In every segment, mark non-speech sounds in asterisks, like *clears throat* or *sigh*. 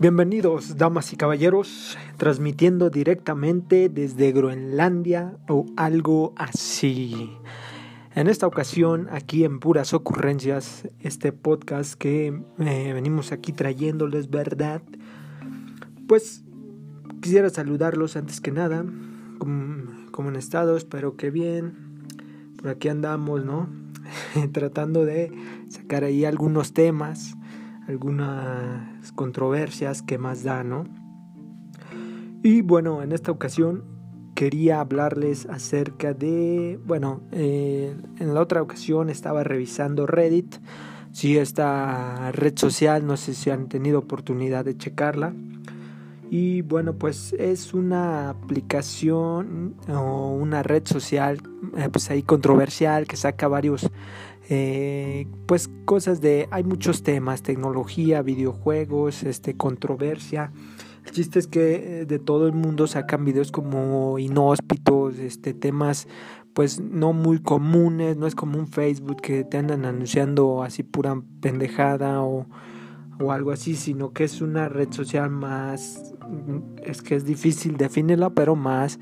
Bienvenidos, damas y caballeros, transmitiendo directamente desde Groenlandia o algo así. En esta ocasión, aquí en Puras Ocurrencias, este podcast que eh, venimos aquí trayéndoles, ¿verdad? Pues quisiera saludarlos antes que nada, como, en estado, espero que bien. Por aquí andamos, ¿no? *laughs* Tratando de sacar ahí algunos temas algunas controversias que más da, ¿no? Y bueno, en esta ocasión quería hablarles acerca de, bueno, eh, en la otra ocasión estaba revisando Reddit, sí, esta red social, no sé si han tenido oportunidad de checarla. Y bueno, pues es una aplicación o una red social, eh, pues ahí controversial, que saca varios eh, pues cosas de, hay muchos temas, tecnología, videojuegos, este, controversia. El chiste es que eh, de todo el mundo sacan videos como inhóspitos, este, temas pues no muy comunes, no es como un Facebook que te andan anunciando así pura pendejada o, o algo así, sino que es una red social más, es que es difícil definirla, pero más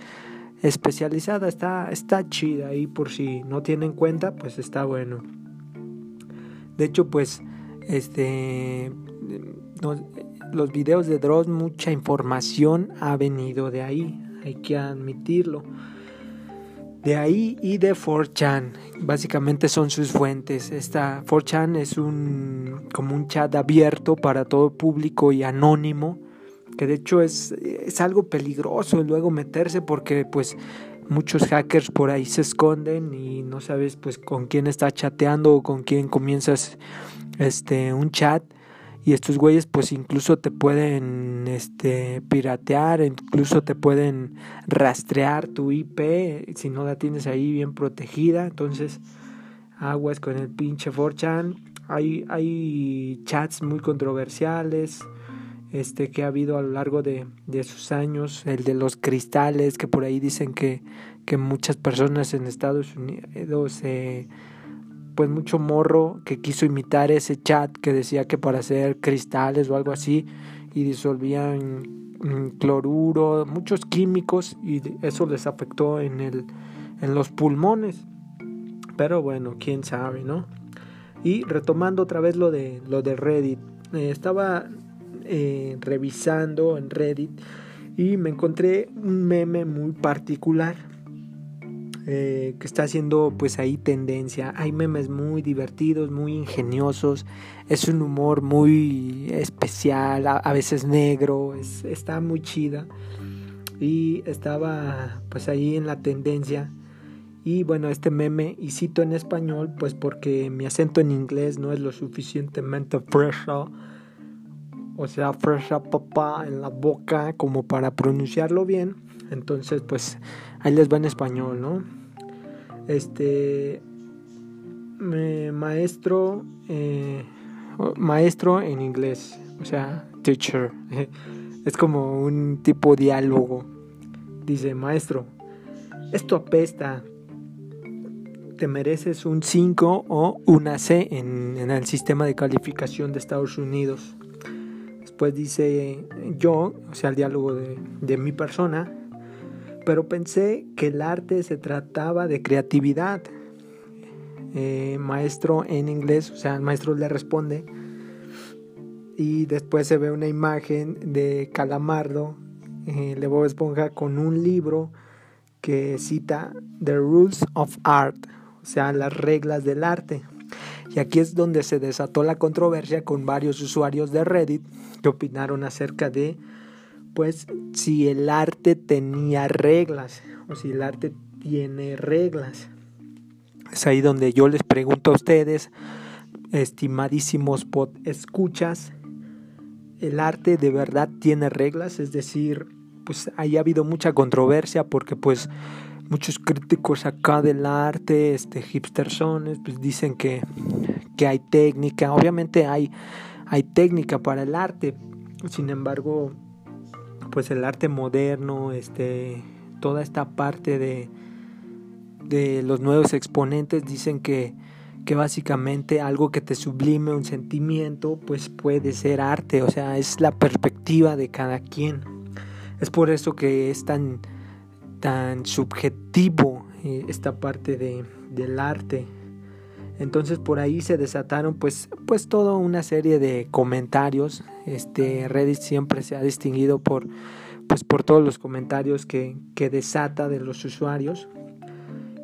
especializada, está, está chida y por si no tienen cuenta, pues está bueno. De hecho, pues, este, los videos de Dross, mucha información ha venido de ahí, hay que admitirlo. De ahí y de 4chan, básicamente son sus fuentes. Esta 4chan es un como un chat abierto para todo público y anónimo que de hecho es, es algo peligroso luego meterse porque pues muchos hackers por ahí se esconden y no sabes pues con quién está chateando o con quién comienzas este un chat y estos güeyes pues incluso te pueden este piratear, incluso te pueden rastrear tu IP si no la tienes ahí bien protegida, entonces aguas con el pinche 4chan. Hay hay chats muy controversiales este que ha habido a lo largo de, de sus años, el de los cristales, que por ahí dicen que, que muchas personas en Estados Unidos, eh, pues mucho morro que quiso imitar ese chat que decía que para hacer cristales o algo así, y disolvían cloruro, muchos químicos, y eso les afectó en, el, en los pulmones. Pero bueno, quién sabe, ¿no? Y retomando otra vez lo de, lo de Reddit, eh, estaba eh, revisando en Reddit y me encontré un meme muy particular eh, que está haciendo pues ahí tendencia. Hay memes muy divertidos, muy ingeniosos, es un humor muy especial, a, veces negro, está muy chida y estaba pues ahí en la tendencia. Y bueno, este meme, y cito en español, pues porque mi acento en inglés no es lo suficientemente fresco o sea, fresha papá en la boca como para pronunciarlo bien. Entonces, pues ahí les va en español, ¿no? Este maestro eh, maestro en inglés, o sea, teacher. *laughs* Es como un tipo diálogo. Dice, maestro, esto apesta. Te mereces un 5 o una C en, el sistema de calificación de Estados Unidos pues dice yo, o sea, el diálogo de, mi persona, pero pensé que el arte se trataba de creatividad. Eh, maestro en inglés, o sea, el maestro le responde y después se ve una imagen de Calamardo, eh, Esponja, con un libro que cita The Rules of Art, o sea, las reglas del arte. Y aquí es donde se desató la controversia con varios usuarios de Reddit que opinaron acerca de, pues, si el arte tenía reglas o si el arte tiene reglas. Es ahí donde yo les pregunto a ustedes, estimadísimos pod escuchas, ¿el arte de verdad tiene reglas? Es decir, pues ahí ha habido mucha controversia porque pues muchos críticos acá del arte, este hipstersones, pues dicen que, que hay técnica, obviamente hay hay técnica para el arte. Sin embargo, pues el arte moderno, este, toda esta parte de, de los nuevos exponentes dicen que, que básicamente algo que te sublime un sentimiento pues puede ser arte, o sea, es la perspectiva de cada quien. Es por eso que es tan, tan subjetivo eh, esta parte de, del arte. Entonces por ahí se desataron pues, pues toda una serie de comentarios. Este Reddit siempre se ha distinguido por, pues, por todos los comentarios que, que desata de los usuarios.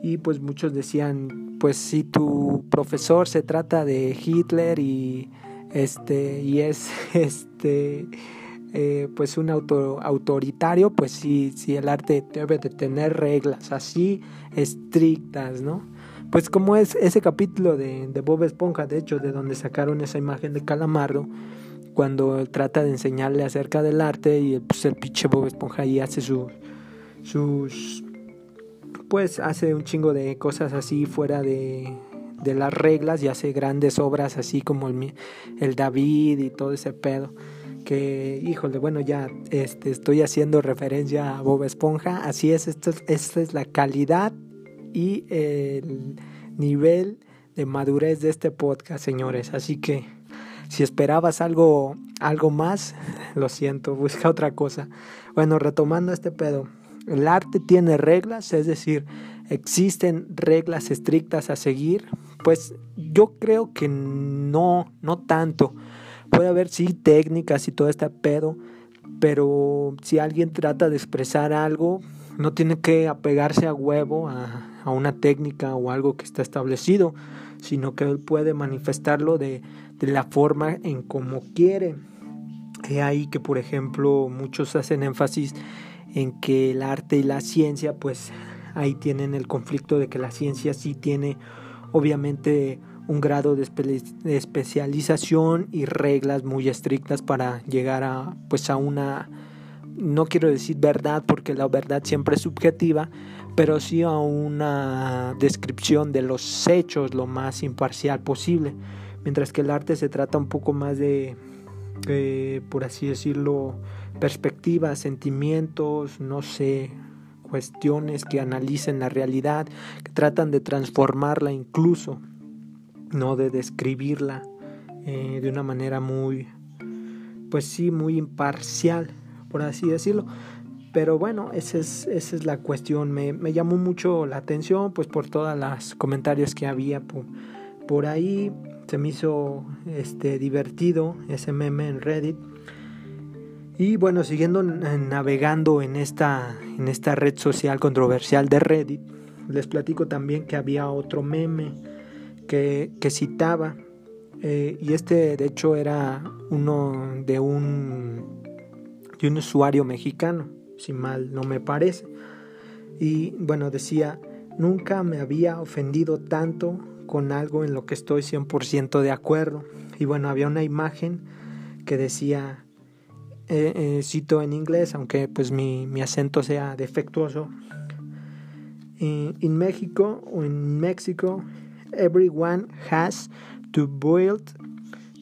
Y pues muchos decían, pues si tu profesor se trata de Hitler y este y es *laughs* este eh, pues un auto, autoritario, pues sí, el arte debe de tener reglas así estrictas, ¿no? Pues como es ese capítulo de, de Bob Esponja, de hecho, de donde sacaron esa imagen de Calamardo, cuando trata de enseñarle acerca del arte y pues, el pinche Bob Esponja ahí hace su, sus, pues hace un chingo de cosas así fuera de, de las reglas y hace grandes obras así como el, el David y todo ese pedo que, híjole, bueno, ya este, estoy haciendo referencia a Bob Esponja, así es, esto, esta es la calidad y el nivel de madurez de este podcast, señores, así que si esperabas algo, algo más, *laughs* lo siento, busca otra cosa. Bueno, retomando este pedo, el arte tiene reglas, es decir, existen reglas estrictas a seguir, pues yo creo que no, no tanto Puede haber sí técnicas y todo este pedo, pero si alguien trata de expresar algo, no tiene que apegarse a huevo a, a una técnica o algo que está establecido, sino que él puede manifestarlo de, la forma en como quiere. He ahí que, por ejemplo, muchos hacen énfasis en que el arte y la ciencia, pues ahí tienen el conflicto de que la ciencia sí tiene, obviamente, un grado de, especialización y reglas muy estrictas para llegar a pues a una no quiero decir verdad porque la verdad siempre es subjetiva pero sí a una descripción de los hechos lo más imparcial posible mientras que el arte se trata un poco más de por así decirlo perspectivas sentimientos no sé cuestiones que analicen la realidad que tratan de transformarla incluso no de describirla eh, de una manera muy, pues sí, muy imparcial, por así decirlo. Pero bueno, esa es, esa es la cuestión. Me, me, llamó mucho la atención, pues por todos los comentarios que había por, por ahí. Se me hizo este, divertido ese meme en Reddit. Y bueno, siguiendo navegando en esta, en esta red social controversial de Reddit, les platico también que había otro meme que, citaba, eh, y este de hecho era uno de un, de un usuario mexicano, si mal no me parece. Y bueno, decía, nunca me había ofendido tanto con algo en lo que estoy 100% de acuerdo. Y bueno, había una imagen que decía, eh, eh, cito en inglés, aunque pues mi, mi acento sea defectuoso, en México o en México everyone has to build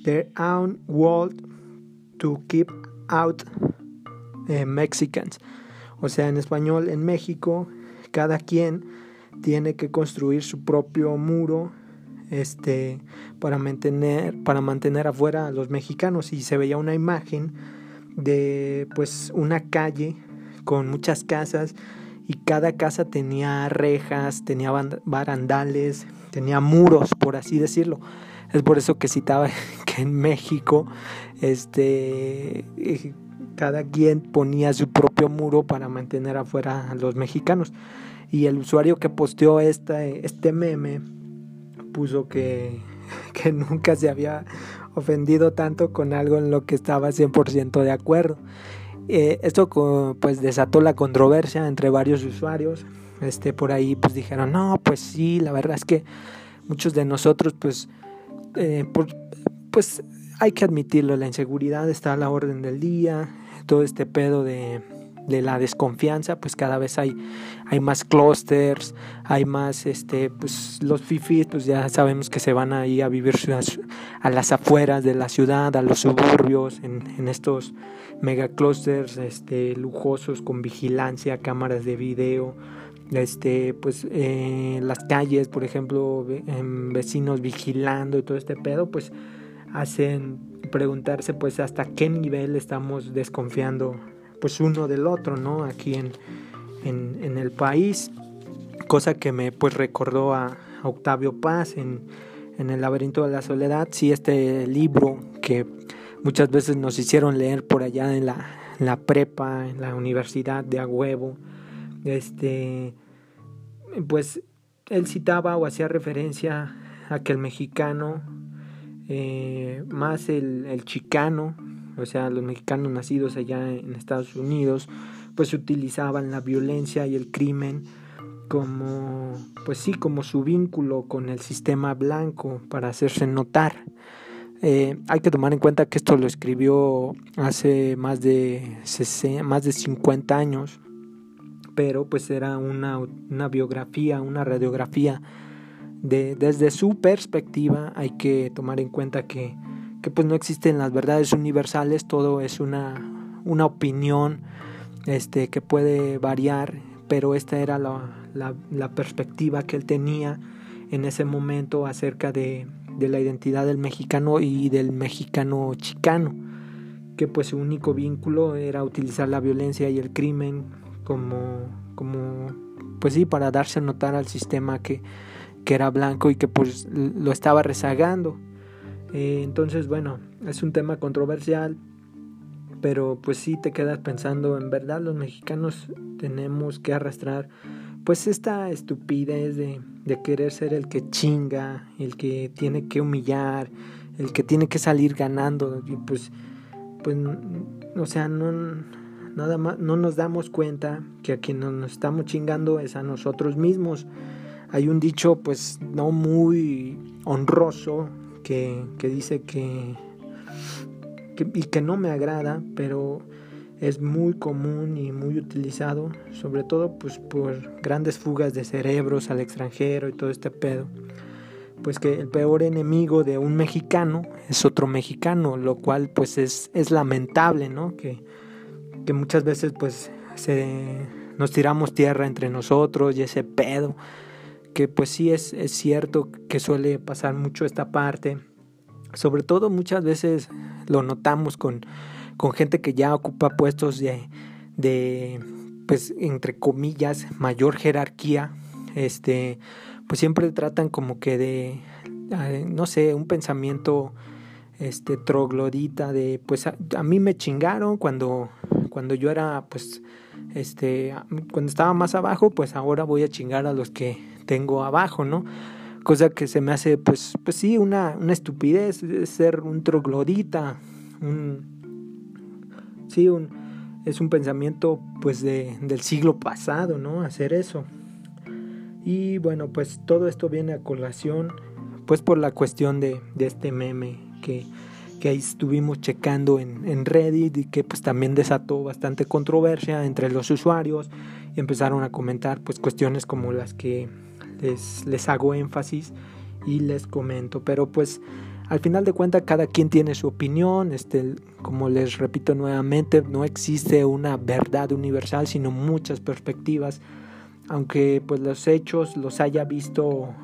their own world to keep out eh, Mexicans. O sea, en español, en México, cada quien tiene que construir su propio muro este para mantener para mantener afuera a los mexicanos y se veía una imagen de pues una calle con muchas casas y cada casa tenía rejas, tenía barandales, tenía muros, por así decirlo. Es por eso que citaba *laughs* que en México este eh, cada quien ponía su propio muro para mantener afuera a los mexicanos. Y el usuario que posteó este, este meme puso que, *laughs* que nunca se había ofendido tanto con algo en lo que estaba 100% de acuerdo. Eh, esto pues desató la controversia entre varios usuarios. Este, por ahí pues dijeron, no, pues sí, la verdad es que muchos de nosotros pues, eh, pues hay que admitirlo, la inseguridad está a la orden del día, todo este pedo de, de la desconfianza, pues cada vez hay, hay más clusters, hay más, este, pues los fifis, pues ya sabemos que se van ahí a vivir a las afueras de la ciudad, a los suburbios, en, en estos megaclusters este, lujosos con vigilancia, cámaras de video, este, pues eh, las calles, por ejemplo, vecinos vigilando y todo este pedo, pues hacen preguntarse pues hasta qué nivel estamos desconfiando pues uno del otro, ¿no? Aquí en, en, el país, cosa que me pues recordó a, Octavio Paz en, en El laberinto de la soledad, sí, este libro que muchas veces nos hicieron leer por allá en la, la prepa, en la universidad de a este, pues él citaba o hacía referencia a que el mexicano, eh, más el, el, chicano, o sea, los mexicanos nacidos allá en Estados Unidos, pues utilizaban la violencia y el crimen como, pues sí, como su vínculo con el sistema blanco para hacerse notar. Eh, hay que tomar en cuenta que esto lo escribió hace más de, más de 50 años pero pues era una, una biografía, una radiografía de, desde su perspectiva hay que tomar en cuenta que, que pues no existen las verdades universales, todo es una, una opinión este, que puede variar, pero esta era la, la, perspectiva que él tenía en ese momento acerca de, de, la identidad del mexicano y del mexicano chicano, que pues su único vínculo era utilizar la violencia y el crimen como, como pues sí, para darse a notar al sistema que, que era blanco y que pues lo estaba rezagando. Eh, entonces, bueno, es un tema controversial, pero pues sí te quedas pensando, en verdad los mexicanos tenemos que arrastrar pues esta estupidez de, de querer ser el que chinga, el que tiene que humillar, el que tiene que salir ganando, y pues, pues, o sea, no, nada más, no nos damos cuenta que a quien nos estamos chingando es a nosotros mismos. Hay un dicho pues no muy honroso que, dice que, y que no me agrada, pero es muy común y muy utilizado, sobre todo pues por grandes fugas de cerebros al extranjero y todo este pedo. Pues que el peor enemigo de un mexicano es otro mexicano, lo cual pues es, es lamentable, ¿no? Que, que muchas veces pues se, nos tiramos tierra entre nosotros y ese pedo, que pues sí es, es cierto que suele pasar mucho esta parte, sobre todo muchas veces lo notamos con, con gente que ya ocupa puestos de, de pues entre comillas mayor jerarquía, este pues siempre tratan como que de no sé, un pensamiento este troglodita de pues a, mí me chingaron cuando cuando yo era pues este cuando estaba más abajo pues ahora voy a chingar a los que tengo abajo no cosa que se me hace pues pues sí una, una estupidez ser un troglodita un sí un es un pensamiento pues de, del siglo pasado no hacer eso. Y bueno pues todo esto viene a colación pues por la cuestión de, de este meme que, ahí estuvimos checando en, Reddit y que pues también desató bastante controversia entre los usuarios y empezaron a comentar pues cuestiones como las que les, les hago énfasis y les comento. Pero pues al final de cuentas cada quien tiene su opinión, este, como les repito nuevamente, no existe una verdad universal, sino muchas perspectivas, aunque pues los hechos los haya visto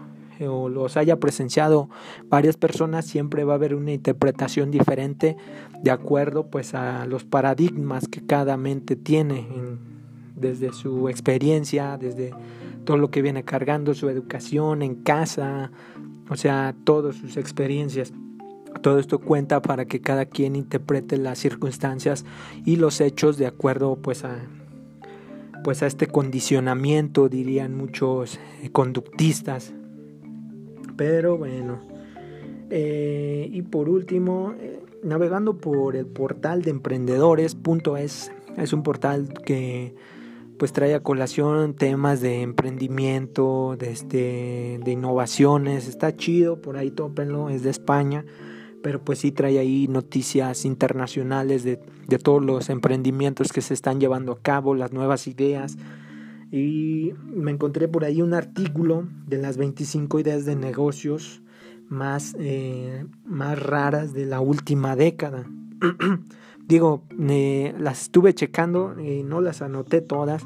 o los haya presenciado varias personas, siempre va a haber una interpretación diferente de acuerdo pues a los paradigmas que cada mente tiene desde su experiencia, desde todo lo que viene cargando, su educación en casa, o sea, todas sus experiencias. Todo esto cuenta para que cada quien interprete las circunstancias y los hechos de acuerdo pues a pues a este condicionamiento dirían muchos eh, conductistas pero bueno. Eh, y por último, eh, navegando por el portal de emprendedores.es, es un portal que pues trae a colación temas de emprendimiento, de, este, de innovaciones, está chido, por ahí tópenlo, es de España, pero pues sí trae ahí noticias internacionales de, de todos los emprendimientos que se están llevando a cabo, las nuevas ideas, y me encontré por ahí un artículo de las 25 ideas de negocios más, eh, más raras de la última década. *clears throat* Digo, las estuve checando, y no las anoté todas,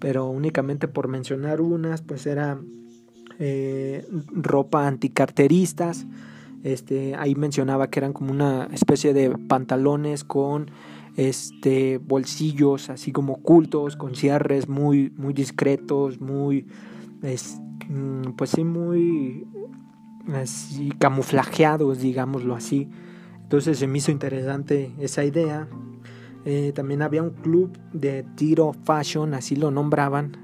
pero únicamente por mencionar unas, pues era eh, ropa anticarteristas. Este, ahí mencionaba que eran como una especie de pantalones con este bolsillos así como ocultos, con cierres muy, muy discretos, muy mm, pues sí, muy así camuflajeados, digámoslo así. Entonces se me hizo interesante esa idea. Eh, también había un club de tiro fashion, así lo nombraban.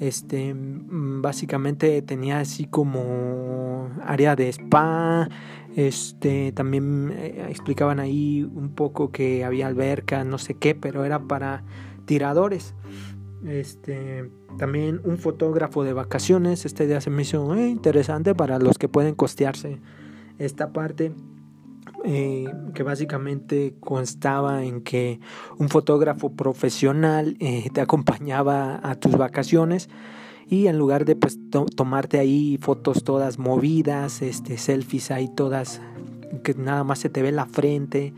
Este, mm, básicamente tenía así como área de spa. Este, también eh, explicaban ahí un poco que había alberca, no sé qué, pero era para tiradores. Este, también un fotógrafo de vacaciones. Este día se me hizo eh, interesante para los que pueden costearse esta parte. Eh, que básicamente constaba en que un fotógrafo profesional te acompañaba a tus vacaciones y en lugar de pues tomarte ahí fotos todas movidas, este selfies ahí todas que nada más se te ve la frente,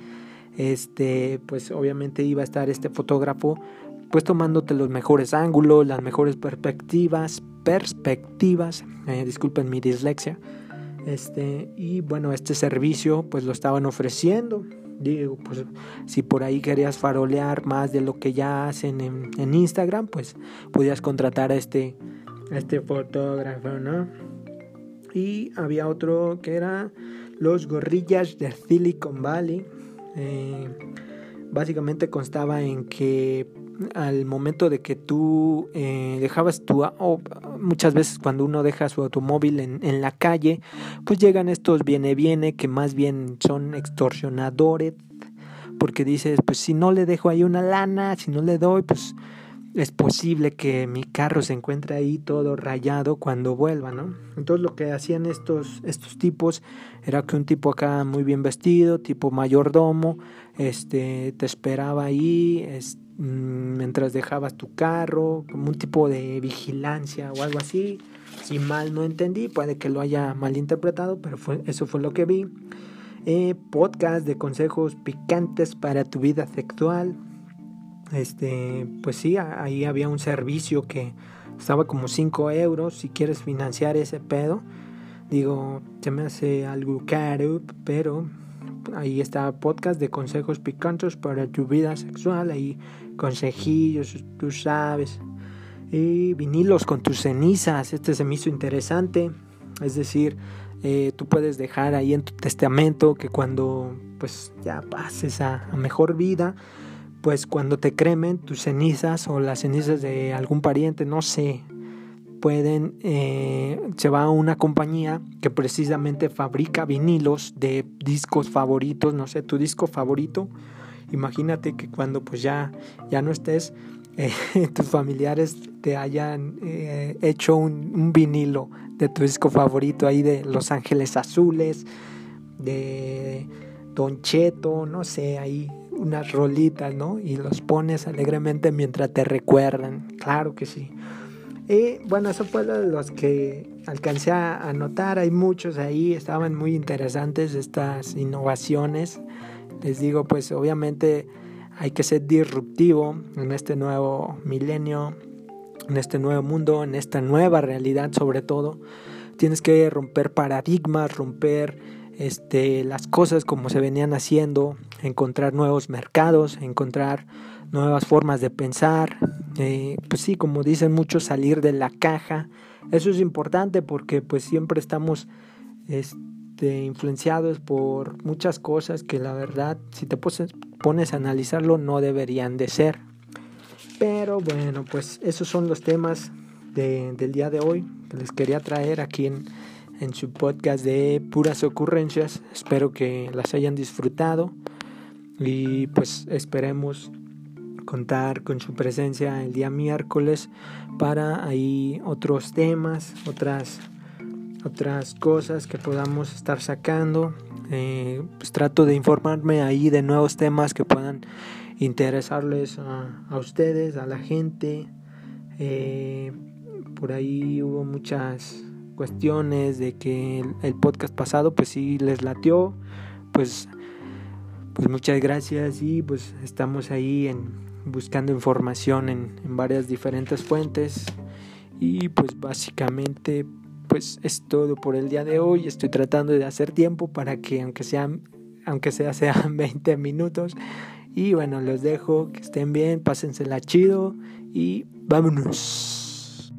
este pues obviamente iba a estar este fotógrafo pues tomándote los mejores ángulos, las mejores perspectivas, perspectivas, eh, disculpen mi dislexia este, y bueno, este servicio pues lo estaban ofreciendo. Digo, pues si por ahí querías farolear más de lo que ya hacen en, Instagram, pues podías contratar a este, este fotógrafo, ¿no? Y había otro que era los gorrillas de Silicon Valley. Eh, básicamente constaba en que al momento de que tú eh, dejabas tu o muchas veces cuando uno deja su automóvil en, en la calle pues llegan estos viene viene que más bien son extorsionadores porque dices pues si no le dejo ahí una lana si no le doy pues es posible que mi carro se encuentre ahí todo rayado cuando vuelva, ¿no? Entonces lo que hacían estos, estos tipos era que un tipo acá muy bien vestido, tipo mayordomo, este, te esperaba ahí, mm, mientras dejabas tu carro, como un tipo de vigilancia o algo así. Si mal no entendí, puede que lo haya malinterpretado, pero fue, eso fue lo que vi. Eh, podcast de consejos picantes para tu vida sexual este, pues sí, ahí había un servicio que estaba como 5 euros si quieres financiar ese pedo. Digo, se me hace algo caro, pero ahí está podcast de consejos picantes para tu vida sexual, ahí consejillos, tú sabes. Y vinilos con tus cenizas, este se me hizo interesante. Es decir, eh, tú puedes dejar ahí en tu testamento que cuando pues ya pases a mejor vida, pues cuando te cremen tus cenizas o las cenizas de algún pariente, no sé, pueden, eh, se va a una compañía que precisamente fabrica vinilos de discos favoritos, no sé, tu disco favorito. Imagínate que cuando pues ya, ya no estés, *laughs* eh, tus familiares te hayan eh, hecho un, vinilo de tu disco favorito ahí de Los Ángeles Azules, de Don Cheto, no sé, ahí unas rolitas, ¿no? Y los pones alegremente mientras te recuerdan. Claro que sí. Y bueno, eso fue de los que alcancé a notar. Hay muchos ahí, estaban muy interesantes estas innovaciones. Les digo, pues obviamente hay que ser disruptivo en este nuevo milenio, en este nuevo mundo, en esta nueva realidad sobre todo. Tienes que romper paradigmas, romper este, las cosas como se venían haciendo, encontrar nuevos mercados, encontrar nuevas formas de pensar, eh, pues sí, como dicen muchos, salir de la caja. Eso es importante porque pues siempre estamos este, influenciados por muchas cosas que la verdad, si te pones a analizarlo, no deberían de ser. Pero bueno, pues esos son los temas del día de hoy que les quería traer aquí en en su podcast de puras ocurrencias. Espero que las hayan disfrutado y pues esperemos contar con su presencia el día miércoles para ahí otros temas, otras otras cosas que podamos estar sacando. Eh, pues trato de informarme ahí de nuevos temas que puedan interesarles a, ustedes, a la gente. Eh, por ahí hubo muchas cuestiones de que el, podcast pasado pues sí les latió, pues, pues muchas gracias y pues estamos ahí en, buscando información en varias diferentes fuentes y pues básicamente pues es todo por el día de hoy. Estoy tratando de hacer tiempo para que aunque sean aunque sea sean *laughs* 20 minutos y bueno, los dejo, que estén bien, pásensela chido y vámonos.